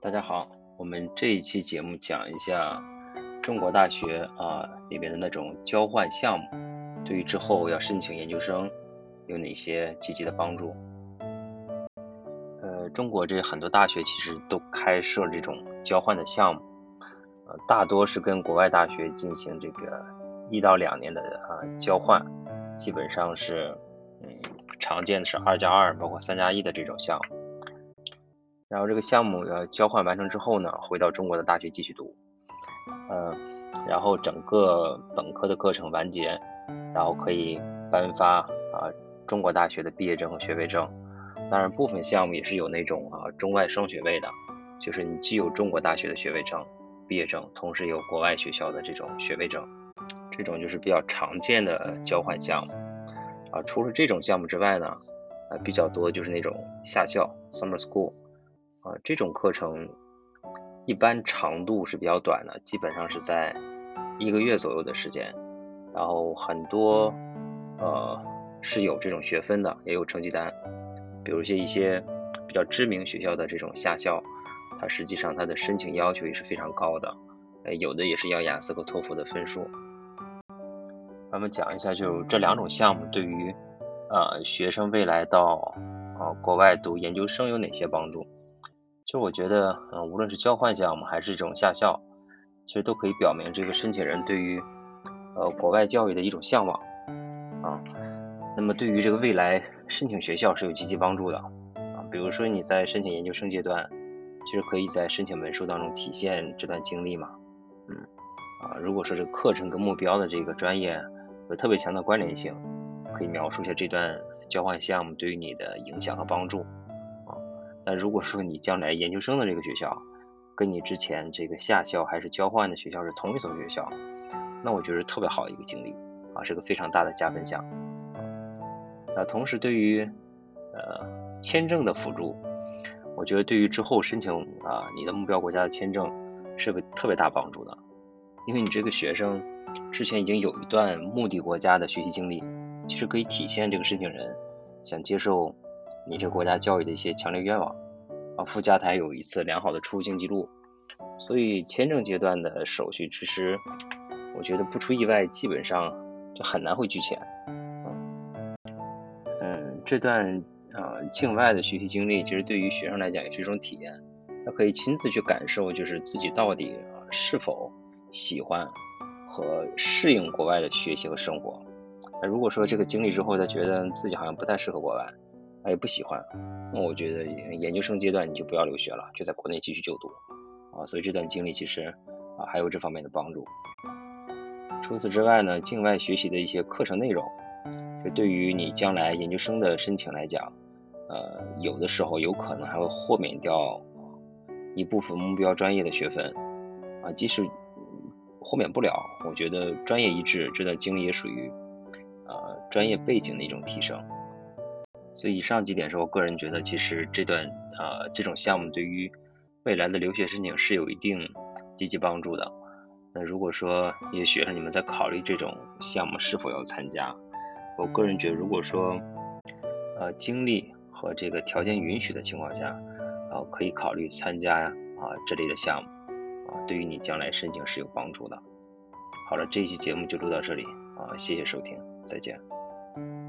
大家好，我们这一期节目讲一下中国大学啊里面的那种交换项目，对于之后要申请研究生有哪些积极的帮助？呃，中国这很多大学其实都开设这种交换的项目，呃，大多是跟国外大学进行这个一到两年的啊交换，基本上是嗯常见的是二加二，包括三加一的这种项目。然后这个项目要交换完成之后呢，回到中国的大学继续读，嗯，然后整个本科的课程完结，然后可以颁发啊中国大学的毕业证和学位证。当然，部分项目也是有那种啊中外双学位的，就是你既有中国大学的学位证、毕业证，同时有国外学校的这种学位证，这种就是比较常见的交换项目。啊，除了这种项目之外呢，啊比较多就是那种夏校 （summer school）。啊，这种课程一般长度是比较短的，基本上是在一个月左右的时间。然后很多呃是有这种学分的，也有成绩单。比如一些一些比较知名学校的这种夏校，它实际上它的申请要求也是非常高的，呃，有的也是要雅思和托福的分数。咱们讲一下，就这两种项目对于呃学生未来到呃国外读研究生有哪些帮助？其实我觉得，嗯，无论是交换项目还是这种夏校，其实都可以表明这个申请人对于，呃，国外教育的一种向往，啊，那么对于这个未来申请学校是有积极帮助的，啊，比如说你在申请研究生阶段，其实可以在申请文书当中体现这段经历嘛，嗯，啊，如果说这个课程跟目标的这个专业有特别强的关联性，可以描述一下这段交换项目对于你的影响和帮助。那如果说你将来研究生的这个学校，跟你之前这个夏校还是交换的学校是同一所学校，那我觉得特别好一个经历啊，是个非常大的加分项。啊，同时对于呃签证的辅助，我觉得对于之后申请啊你的目标国家的签证是个特别大帮助的，因为你这个学生之前已经有一段目的国家的学习经历，其实可以体现这个申请人想接受。你这国家教育的一些强烈愿望啊，附加台有一次良好的出入境记录，所以签证阶段的手续其实我觉得不出意外，基本上就很难会拒签。嗯，这段啊境外的学习经历，其实对于学生来讲也是一种体验，他可以亲自去感受，就是自己到底是否喜欢和适应国外的学习和生活。那如果说这个经历之后，他觉得自己好像不太适合国外。他也不喜欢，那我觉得研究生阶段你就不要留学了，就在国内继续就读啊。所以这段经历其实啊还有这方面的帮助。除此之外呢，境外学习的一些课程内容，就对于你将来研究生的申请来讲，呃，有的时候有可能还会豁免掉一部分目标专业的学分啊。即使豁免不了，我觉得专业一致这段经历也属于呃专业背景的一种提升。所以以上几点是我个人觉得，其实这段啊这种项目对于未来的留学申请是有一定积极帮助的。那如果说一些学生你们在考虑这种项目是否要参加，我个人觉得，如果说呃精力和这个条件允许的情况下，啊可以考虑参加呀啊这类的项目啊，对于你将来申请是有帮助的。好了，这期节目就录到这里啊，谢谢收听，再见。